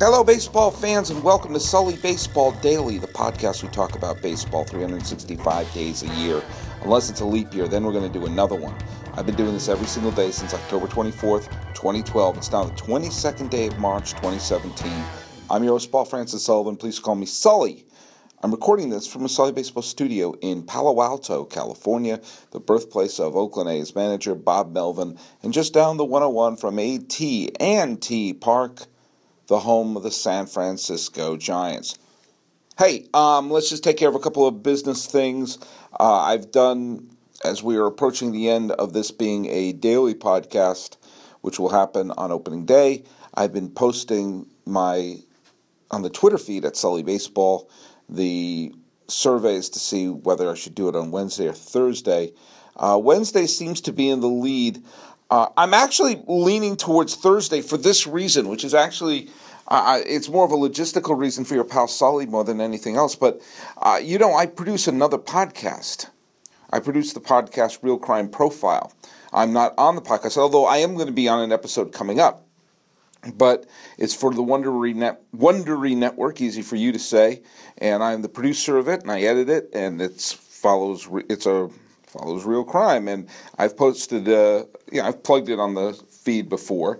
Hello, baseball fans, and welcome to Sully Baseball Daily, the podcast we talk about baseball 365 days a year. Unless it's a leap year, then we're going to do another one. I've been doing this every single day since October 24th, 2012. It's now the 22nd day of March, 2017. I'm your host, Paul Francis Sullivan. Please call me Sully. I'm recording this from a Sully Baseball studio in Palo Alto, California, the birthplace of Oakland A's manager Bob Melvin, and just down the 101 from AT&T Park the home of the San Francisco Giants. Hey, um, let's just take care of a couple of business things. Uh, I've done, as we are approaching the end of this being a daily podcast, which will happen on opening day. I've been posting my on the Twitter feed at Sully Baseball the surveys to see whether I should do it on Wednesday or Thursday. Uh, Wednesday seems to be in the lead. Uh, I'm actually leaning towards Thursday for this reason, which is actually uh, it's more of a logistical reason for your pal Sully more than anything else. But uh, you know, I produce another podcast. I produce the podcast Real Crime Profile. I'm not on the podcast, although I am going to be on an episode coming up. But it's for the Wondery, Net, Wondery Network, easy for you to say, and I'm the producer of it, and I edit it, and it's follows. It's a follows real crime. And I've posted, uh, yeah, I've plugged it on the feed before.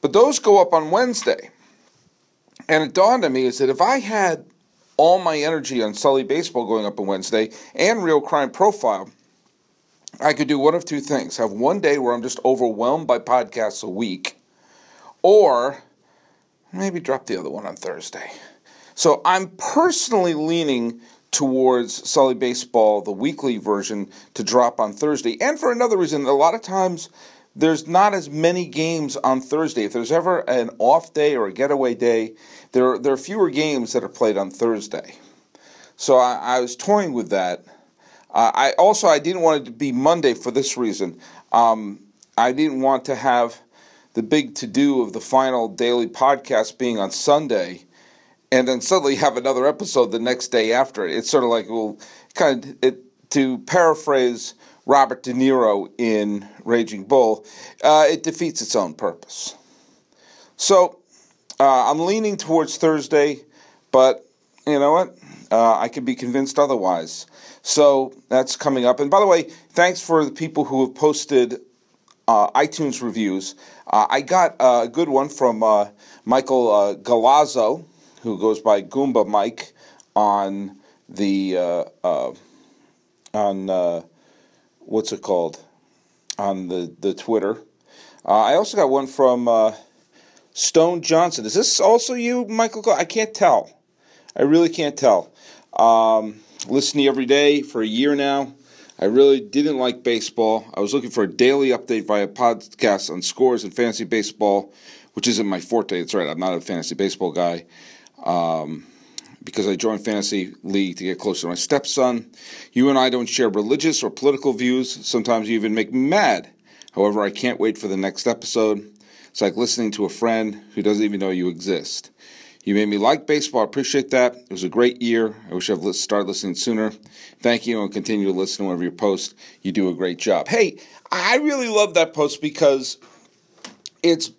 But those go up on Wednesday. And it dawned on me is that if I had all my energy on Sully Baseball going up on Wednesday and Real Crime Profile, I could do one of two things. Have one day where I'm just overwhelmed by podcasts a week, or maybe drop the other one on Thursday. So I'm personally leaning towards Sully Baseball, the weekly version, to drop on Thursday. And for another reason, a lot of times there's not as many games on Thursday. If there's ever an off day or a getaway day, there, there are fewer games that are played on Thursday. So I, I was toying with that. Uh, I also I didn't want it to be Monday for this reason. Um, I didn't want to have the big to do of the final daily podcast being on Sunday and then suddenly have another episode the next day after it. It's sort of like, well, kind of it, to paraphrase Robert De Niro in Raging Bull, uh, it defeats its own purpose. So uh, I'm leaning towards Thursday, but you know what? Uh, I could be convinced otherwise. So that's coming up. And by the way, thanks for the people who have posted uh, iTunes reviews. Uh, I got a good one from uh, Michael uh, Galazzo who goes by Goomba Mike on the uh, uh, on uh, what's it called on the the Twitter. Uh, I also got one from uh, Stone Johnson. Is this also you, Michael? I can't tell. I really can't tell. Um, listening every day for a year now. I really didn't like baseball. I was looking for a daily update via podcast on scores and fantasy baseball, which isn't my forte. That's right. I'm not a fantasy baseball guy um, because I joined Fantasy League to get closer to my stepson. You and I don't share religious or political views. Sometimes you even make me mad. However, I can't wait for the next episode. It's like listening to a friend who doesn't even know you exist. You made me like baseball. I appreciate that. It was a great year. I wish I'd started listening sooner. Thank you and continue to listen whenever you post. You do a great job. Hey, I really love that post because it's,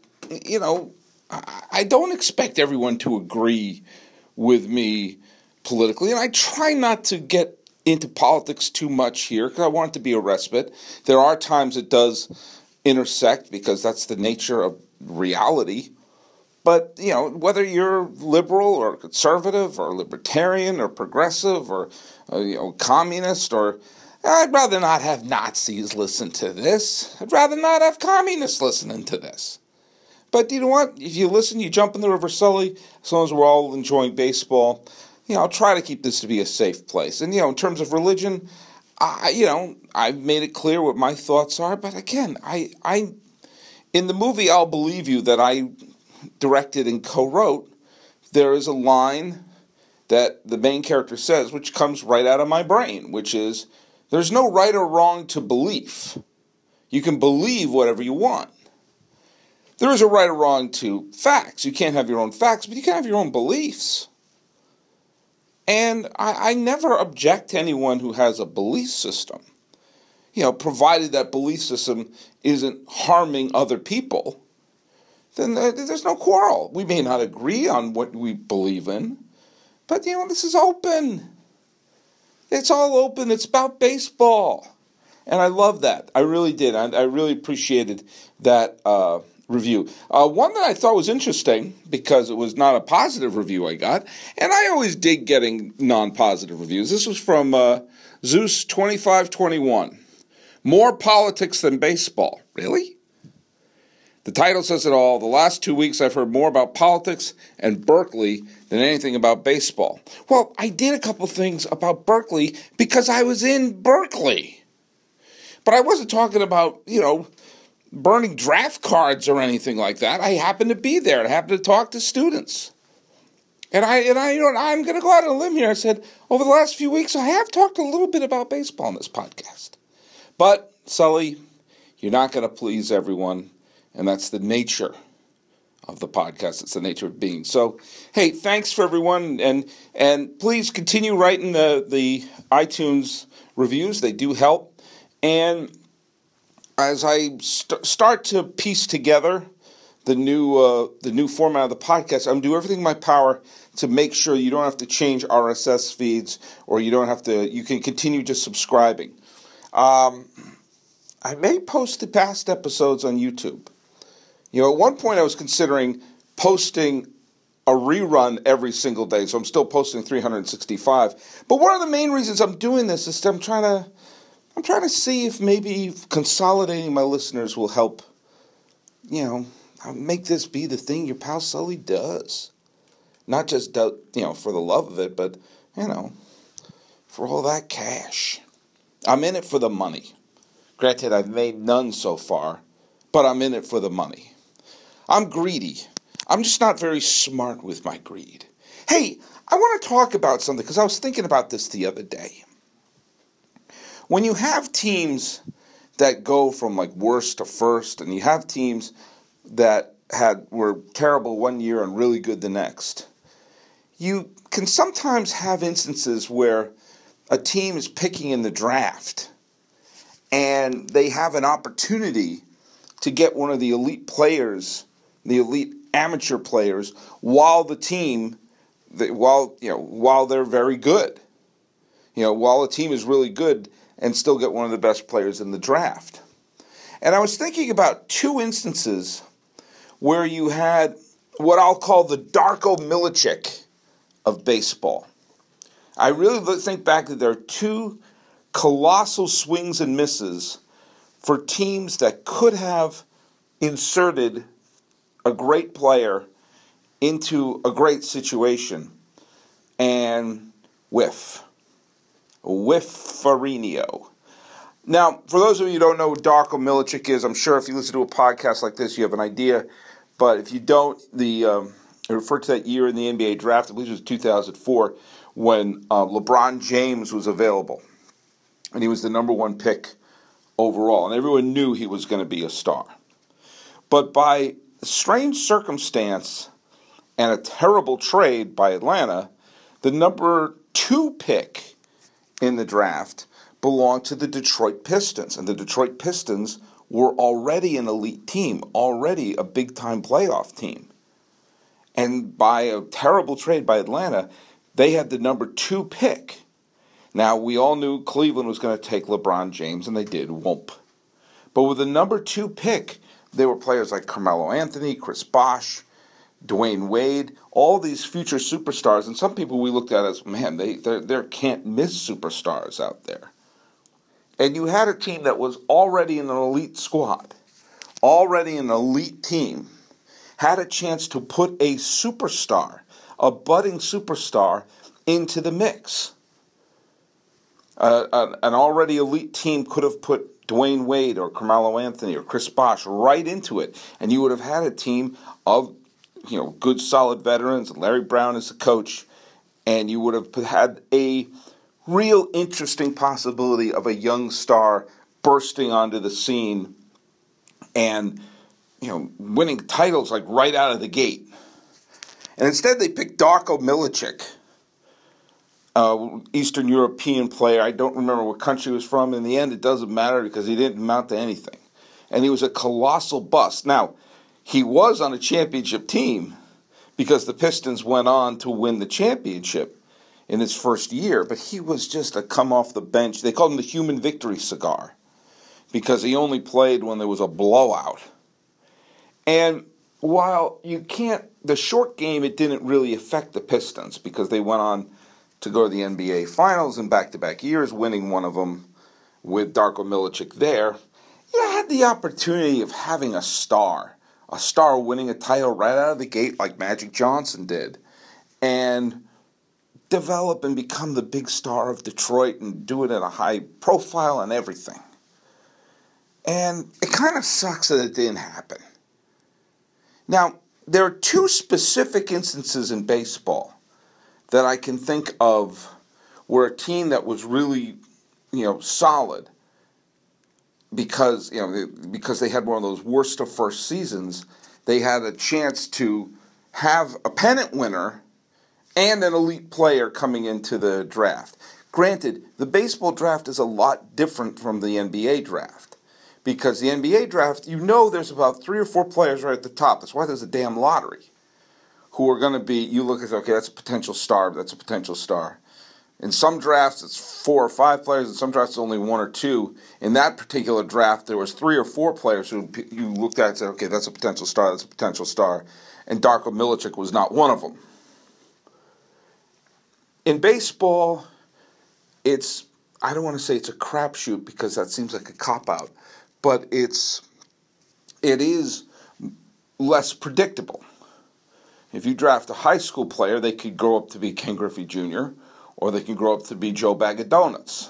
you know, I don't expect everyone to agree with me politically, and I try not to get into politics too much here because I want it to be a respite. There are times it does intersect because that's the nature of reality. But you know, whether you're liberal or conservative or libertarian or progressive or uh, you know communist or I'd rather not have Nazis listen to this. I'd rather not have communists listening to this. But you know what? If you listen, you jump in the River Sully, as long as we're all enjoying baseball, you know, I'll try to keep this to be a safe place. And, you know, in terms of religion, I, you know, I've made it clear what my thoughts are. But again, I, I, in the movie I'll Believe You that I directed and co wrote, there is a line that the main character says, which comes right out of my brain, which is there's no right or wrong to belief. You can believe whatever you want. There is a right or wrong to facts. You can't have your own facts, but you can have your own beliefs. And I, I never object to anyone who has a belief system. You know, provided that belief system isn't harming other people. then there's no quarrel. We may not agree on what we believe in, but you know, this is open. It's all open. It's about baseball. And I love that. I really did. I, I really appreciated that uh, review. Uh, one that I thought was interesting because it was not a positive review I got, and I always dig getting non positive reviews. This was from uh, Zeus2521. More politics than baseball. Really? The title says it all. The last two weeks I've heard more about politics and Berkeley than anything about baseball. Well, I did a couple things about Berkeley because I was in Berkeley. But I wasn't talking about, you know, burning draft cards or anything like that. I happened to be there. I happened to talk to students. And I and I you know I'm going to go out on a limb here. I said over the last few weeks I have talked a little bit about baseball in this podcast. But Sully, you're not going to please everyone, and that's the nature of the podcast. It's the nature of being. So, hey, thanks for everyone, and and please continue writing the the iTunes reviews. They do help, and as I st- start to piece together the new uh, the new format of the podcast, I'm doing everything in my power to make sure you don't have to change RSS feeds or you don't have to. You can continue just subscribing. Um, I may post the past episodes on YouTube. You know, at one point I was considering posting a rerun every single day, so I'm still posting 365. But one of the main reasons I'm doing this is I'm trying to I'm trying to see if maybe consolidating my listeners will help, you know, uh, make this be the thing your pal Sully does. Not just, you know, for the love of it, but, you know, for all that cash. I'm in it for the money. Granted, I've made none so far, but I'm in it for the money. I'm greedy. I'm just not very smart with my greed. Hey, I want to talk about something because I was thinking about this the other day when you have teams that go from like worst to first, and you have teams that had were terrible one year and really good the next, you can sometimes have instances where a team is picking in the draft and they have an opportunity to get one of the elite players, the elite amateur players, while the team, while you know, while they're very good. You know, while a team is really good, and still get one of the best players in the draft. And I was thinking about two instances where you had what I'll call the Darko Milicic of baseball. I really think back that there are two colossal swings and misses for teams that could have inserted a great player into a great situation and whiff with Farinio. Now, for those of you who don't know who Darko Milicic is, I'm sure if you listen to a podcast like this, you have an idea. But if you don't, the um, I refer to that year in the NBA draft, I believe it was 2004, when uh, LeBron James was available. And he was the number one pick overall. And everyone knew he was going to be a star. But by strange circumstance and a terrible trade by Atlanta, the number two pick in the draft belonged to the Detroit Pistons. And the Detroit Pistons were already an elite team, already a big time playoff team. And by a terrible trade by Atlanta, they had the number two pick. Now, we all knew Cleveland was going to take LeBron James, and they did, whoop. But with the number two pick, there were players like Carmelo Anthony, Chris Bosh, Dwyane Wade, all these future superstars, and some people we looked at as man, they they're, they're can't miss superstars out there. And you had a team that was already an elite squad, already an elite team, had a chance to put a superstar, a budding superstar, into the mix. Uh, an already elite team could have put Dwyane Wade or Carmelo Anthony or Chris Bosh right into it, and you would have had a team of you know, good solid veterans, and Larry Brown as the coach, and you would have had a real interesting possibility of a young star bursting onto the scene and you know winning titles like right out of the gate. And instead, they picked Darko Milicic, Eastern European player. I don't remember what country he was from. In the end, it doesn't matter because he didn't amount to anything, and he was a colossal bust. Now he was on a championship team because the Pistons went on to win the championship in his first year, but he was just a come off the bench. They called him the human victory cigar because he only played when there was a blowout. And while you can't, the short game, it didn't really affect the Pistons because they went on to go to the NBA Finals in back to back years, winning one of them with Darko Milicic there. You had the opportunity of having a star, a star winning a title right out of the gate like Magic Johnson did. And develop and become the big star of Detroit and do it at a high profile and everything. And it kind of sucks that it didn't happen. Now, there are two specific instances in baseball that I can think of where a team that was really, you know, solid because, you know, because they had one of those worst of first seasons, they had a chance to have a pennant winner and an elite player coming into the draft. Granted, the baseball draft is a lot different from the NBA draft because the NBA draft, you know, there's about three or four players right at the top. That's why there's a damn lottery who are going to be, you look at, okay, that's a potential star, that's a potential star. In some drafts, it's four or five players. In some drafts, it's only one or two. In that particular draft, there was three or four players who you looked at and said, okay, that's a potential star, that's a potential star. And Darko Milicic was not one of them in baseball, it's I don't want to say it's a crapshoot because that seems like a cop out, but it's it is less predictable. If you draft a high school player, they could grow up to be Ken Griffey Jr. or they can grow up to be Joe Bag of Donuts.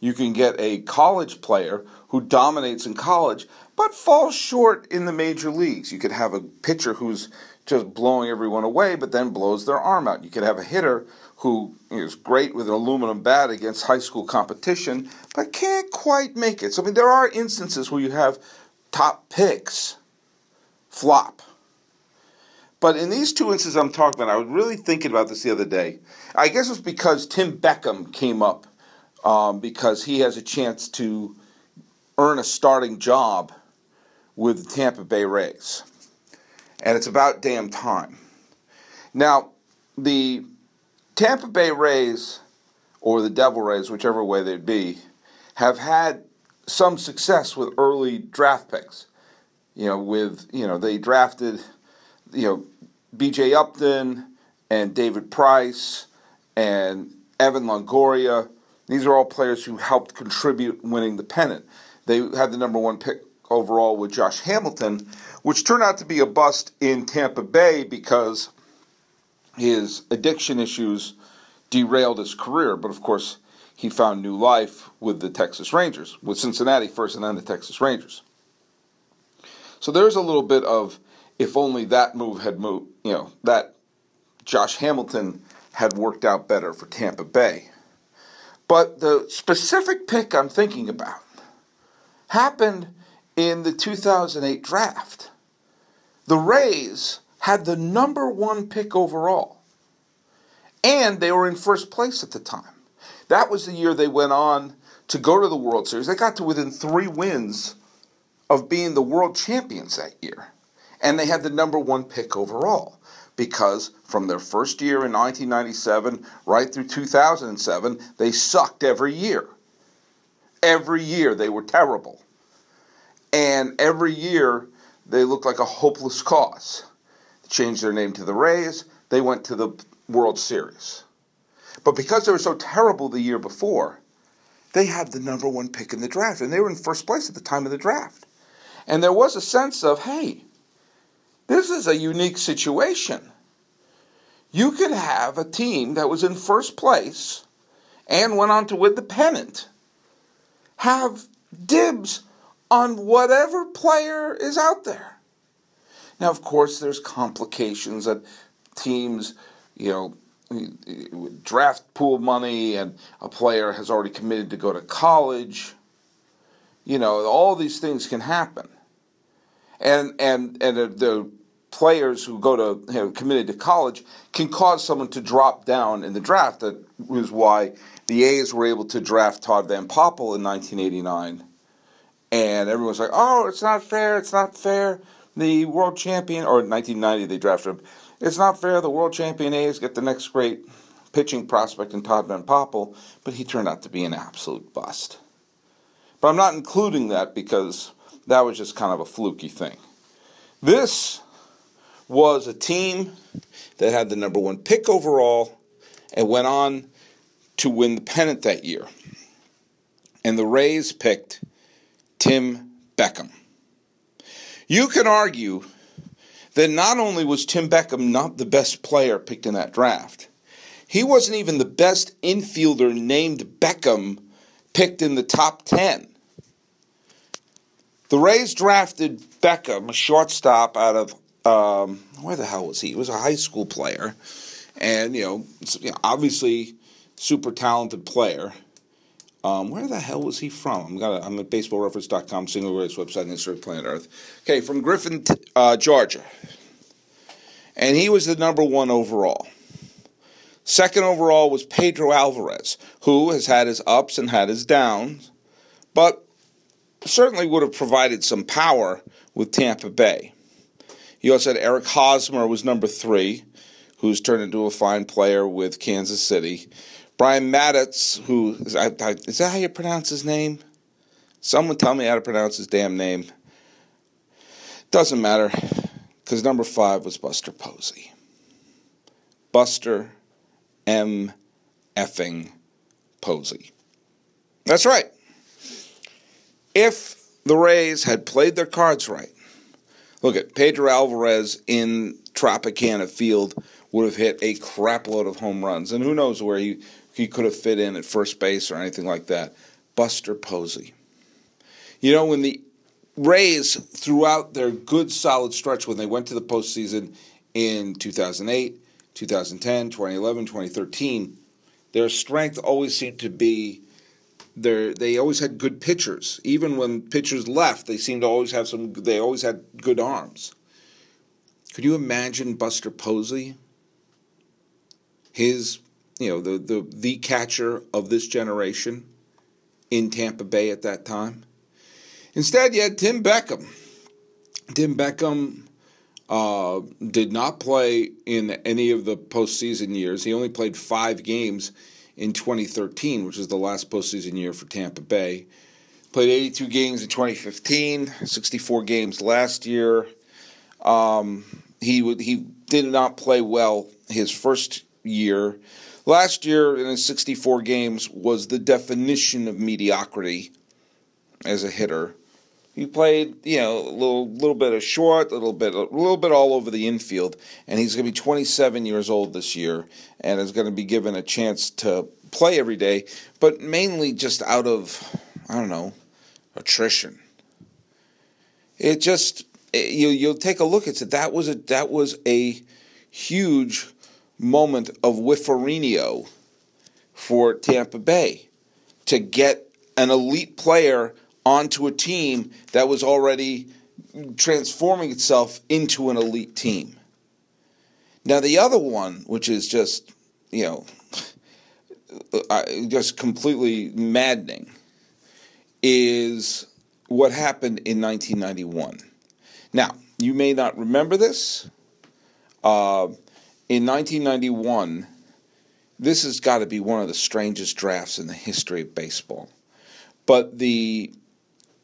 You can get a college player who dominates in college but falls short in the major leagues. You could have a pitcher who's just blowing everyone away but then blows their arm out. You could have a hitter who is great with an aluminum bat against high school competition, but can't quite make it. So, I mean, there are instances where you have top picks flop. But in these two instances I'm talking about, I was really thinking about this the other day. I guess it's because Tim Beckham came up um, because he has a chance to earn a starting job with the Tampa Bay Rays. And it's about damn time. Now, the Tampa Bay Rays or the Devil Rays, whichever way they'd be, have had some success with early draft picks. You know, with you know they drafted, you know, B.J. Upton and David Price and Evan Longoria. These are all players who helped contribute winning the pennant. They had the number one pick overall with Josh Hamilton, which turned out to be a bust in Tampa Bay because his addiction issues derailed his career, but of course, he found new life with the Texas Rangers, with Cincinnati first and then the Texas Rangers. So there's a little bit of if only that move had moved, you know, that Josh Hamilton had worked out better for Tampa Bay. But the specific pick I'm thinking about happened in the 2008 draft. The Rays had the number one pick overall. And they were in first place at the time. That was the year they went on to go to the World Series. They got to within three wins of being the world champions that year. And they had the number one pick overall because from their first year in 1997 right through 2007, they sucked every year. Every year they were terrible. And every year they looked like a hopeless cause changed their name to the Rays. They went to the World Series. But because they were so terrible the year before, they had the number one pick in the draft, and they were in first place at the time of the draft. And there was a sense of, hey, this is a unique situation. You could have a team that was in first place and went on to win the pennant have dibs on whatever player is out there. Now, of course, there's complications that teams, you know, draft pool money and a player has already committed to go to college. You know, all these things can happen. And and and the players who go to you know, committed to college can cause someone to drop down in the draft. That was why the A's were able to draft Todd Van Poppel in 1989. And everyone's like, "Oh, it's not fair! It's not fair!" the world champion, or 1990 they drafted him. It's not fair. The world champion A's get the next great pitching prospect in Todd Van Poppel, but he turned out to be an absolute bust. But I'm not including that because that was just kind of a fluky thing. This was a team that had the number one pick overall and went on to win the pennant that year. And the Rays picked Tim Beckham. You can argue that not only was Tim Beckham not the best player picked in that draft, he wasn't even the best infielder named Beckham picked in the top 10. The Rays drafted Beckham, a shortstop out of um, where the hell was he? He was a high school player, and you know, obviously super talented player. Um, where the hell was he from? I'm, got I'm at baseballreference.com, single race website in history of planet Earth. Okay, from Griffin, uh, Georgia. And he was the number one overall. Second overall was Pedro Alvarez, who has had his ups and had his downs, but certainly would have provided some power with Tampa Bay. You also had Eric Hosmer was number three, who's turned into a fine player with Kansas City. Brian Matusz, who is, I, I, is that how you pronounce his name? Someone tell me how to pronounce his damn name. Doesn't matter, because number five was Buster Posey. Buster M. effing Posey. That's right. If the Rays had played their cards right, Look at Pedro Alvarez in Tropicana Field would have hit a crapload of home runs, and who knows where he he could have fit in at first base or anything like that. Buster Posey. You know when the Rays throughout their good solid stretch when they went to the postseason in 2008, 2010, 2011, 2013, their strength always seemed to be they they always had good pitchers. Even when pitchers left, they seemed to always have some. They always had good arms. Could you imagine Buster Posey? His, you know, the the the catcher of this generation in Tampa Bay at that time. Instead, you had Tim Beckham. Tim Beckham uh, did not play in any of the postseason years. He only played five games in 2013, which was the last postseason year for Tampa Bay. Played 82 games in 2015, 64 games last year. Um, he he did not play well his first year. Last year, in his 64 games, was the definition of mediocrity as a hitter. He played, you know, a little little bit of short, a little bit a little bit all over the infield, and he's going to be 27 years old this year, and is going to be given a chance to play every day, but mainly just out of I don't know attrition. It just it, you you'll take a look at it. That was a that was a huge moment of Whifferinho for Tampa Bay to get an elite player onto a team that was already transforming itself into an elite team. Now, the other one, which is just, you know, just completely maddening, is what happened in 1991. Now, you may not remember this. Uh, in 1991, this has got to be one of the strangest drafts in the history of baseball. But the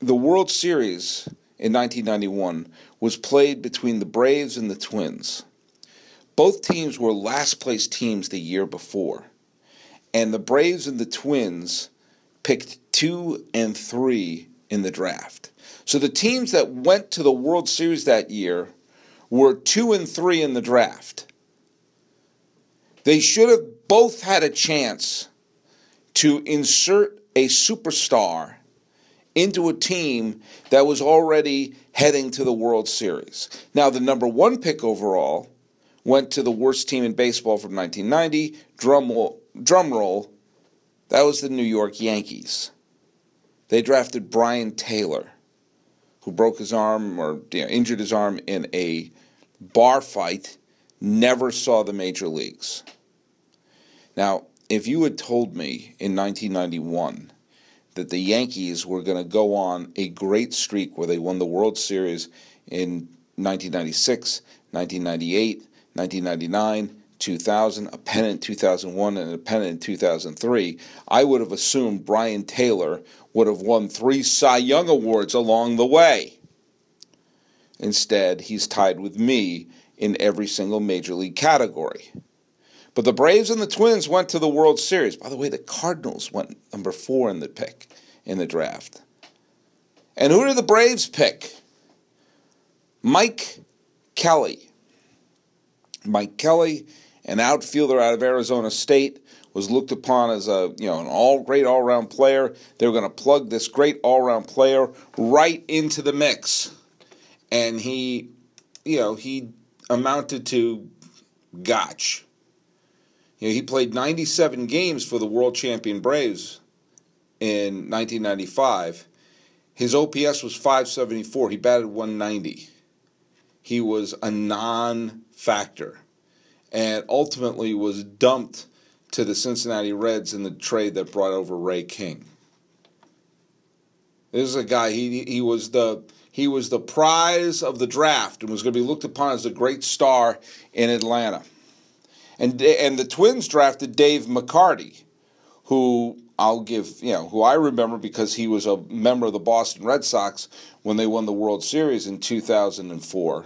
the World Series in 1991 was played between the Braves and the Twins. Both teams were last place teams the year before. And the Braves and the Twins picked two and three in the draft. So the teams that went to the World Series that year were two and three in the draft. They should have both had a chance to insert a superstar into a team that was already heading to the World Series. Now, the number one pick overall went to the worst team in baseball from 1990. Drum roll, drum roll that was the New York Yankees. They drafted Brian Taylor, who broke his arm or you know, injured his arm in a bar fight, never saw the major leagues. Now, if you had told me in 1991 that the Yankees were going to go on a great streak where they won the World Series in 1996, 1998, 1999, 2000, a pennant in 2001, and a pennant in 2003, I would have assumed Brian Taylor would have won three Cy Young Awards along the way. Instead, he's tied with me in every single major league category. But the Braves and the Twins went to the World Series. By the way, the Cardinals went number four in the pick in the draft. And who did the Braves pick? Mike Kelly. Mike Kelly, an outfielder out of Arizona State, was looked upon as a you know an all great all round player. They were going to plug this great all round player right into the mix, and he, you know, he amounted to gotch. You know, he played 97 games for the world champion Braves in 1995. His OPS was 574. He batted 190. He was a non factor and ultimately was dumped to the Cincinnati Reds in the trade that brought over Ray King. This is a guy he he was the he was the prize of the draft and was going to be looked upon as a great star in Atlanta. And and the Twins drafted Dave McCarty, who I'll give, you know, who I remember because he was a member of the Boston Red Sox when they won the World Series in 2004.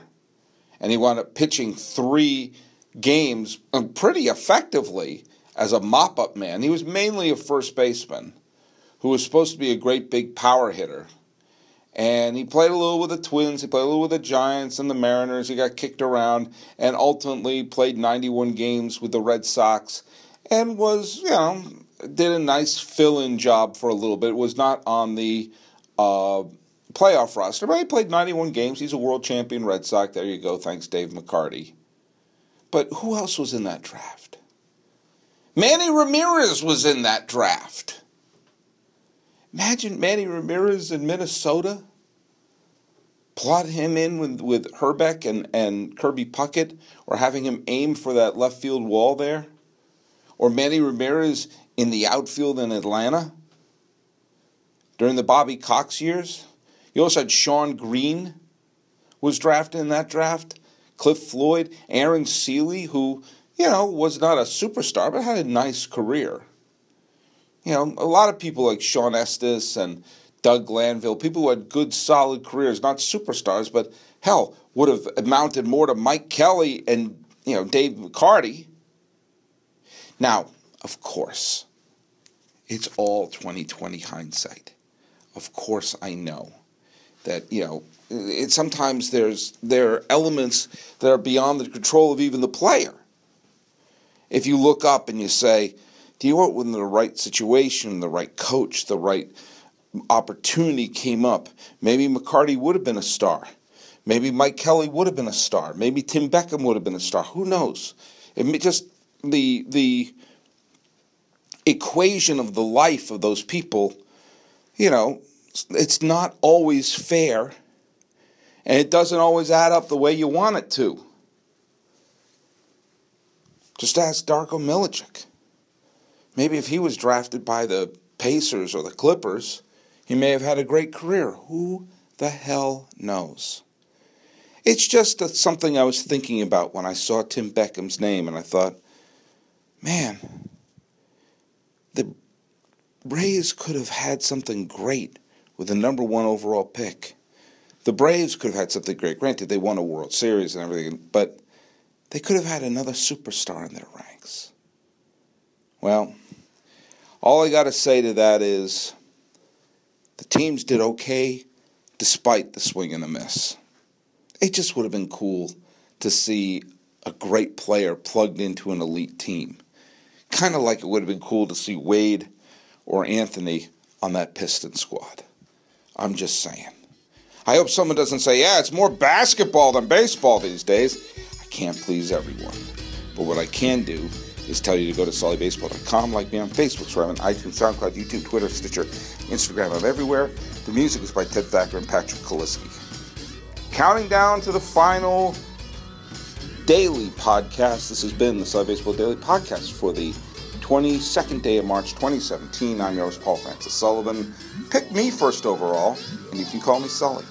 And he wound up pitching three games um, pretty effectively as a mop up man. He was mainly a first baseman who was supposed to be a great big power hitter. And he played a little with the Twins, he played a little with the Giants and the Mariners. He got kicked around and ultimately played 91 games with the Red Sox and was, you know, did a nice fill in job for a little bit. Was not on the uh, playoff roster, but he played 91 games. He's a world champion Red Sox. There you go. Thanks, Dave McCarty. But who else was in that draft? Manny Ramirez was in that draft. Imagine Manny Ramirez in Minnesota. Plot him in with, with Hrbek and, and Kirby Puckett, or having him aim for that left field wall there. Or Manny Ramirez in the outfield in Atlanta during the Bobby Cox years. You also had Shawn Green was drafted in that draft. Cliff Floyd, Aaron Sele, who, you know, was not a superstar but had a nice career. You know, a lot of people like Shawn Estes and Doug Glanville, people who had good, solid careers, not superstars, but hell, would have amounted more to Mike Kelly and, you know, Dave McCarty. Now, of course, it's all 2020 hindsight. Of course, I know that, you know, it, sometimes there's there are elements that are beyond the control of even the player. If you look up and you say, do you want when the right situation, the right coach, the right opportunity came up, maybe McCarty would have been a star. Maybe Mike Kelly would have been a star. Maybe Tim Beckham would have been a star. Who knows? It just the the equation of the life of those people, you know, it's not always fair and it doesn't always add up the way you want it to. Just ask Darko Milicic. Maybe if he was drafted by the Pacers or the Clippers, he may have had a great career. Who the hell knows? It's just something I was thinking about when I saw Tim Beckham's name, and I thought, man, the Rays could have had something great with the number one overall pick. The Braves could have had something great. Granted, they won a World Series and everything, but they could have had another superstar in their ranks. Well, all I got to say to that is the teams did okay despite the swing and the miss. It just would have been cool to see a great player plugged into an elite team. Kind of like it would have been cool to see Wade or Anthony on that Piston squad. I'm just saying. I hope someone doesn't say, yeah, it's more basketball than baseball these days. I can't please everyone. But what I can do is tell you to go to sullybaseball.com, like me on Facebook, so I'm on iTunes, SoundCloud, YouTube, Twitter, Stitcher, Instagram. I'm everywhere. The music is by Ted Thacker and Patrick Kaliski. Counting down to the final daily podcast. This has been the Sully Baseball Daily Podcast for the 22nd day of March 2017. I'm yours, Paul Francis Sullivan. Pick me first overall, and you can call me Sully.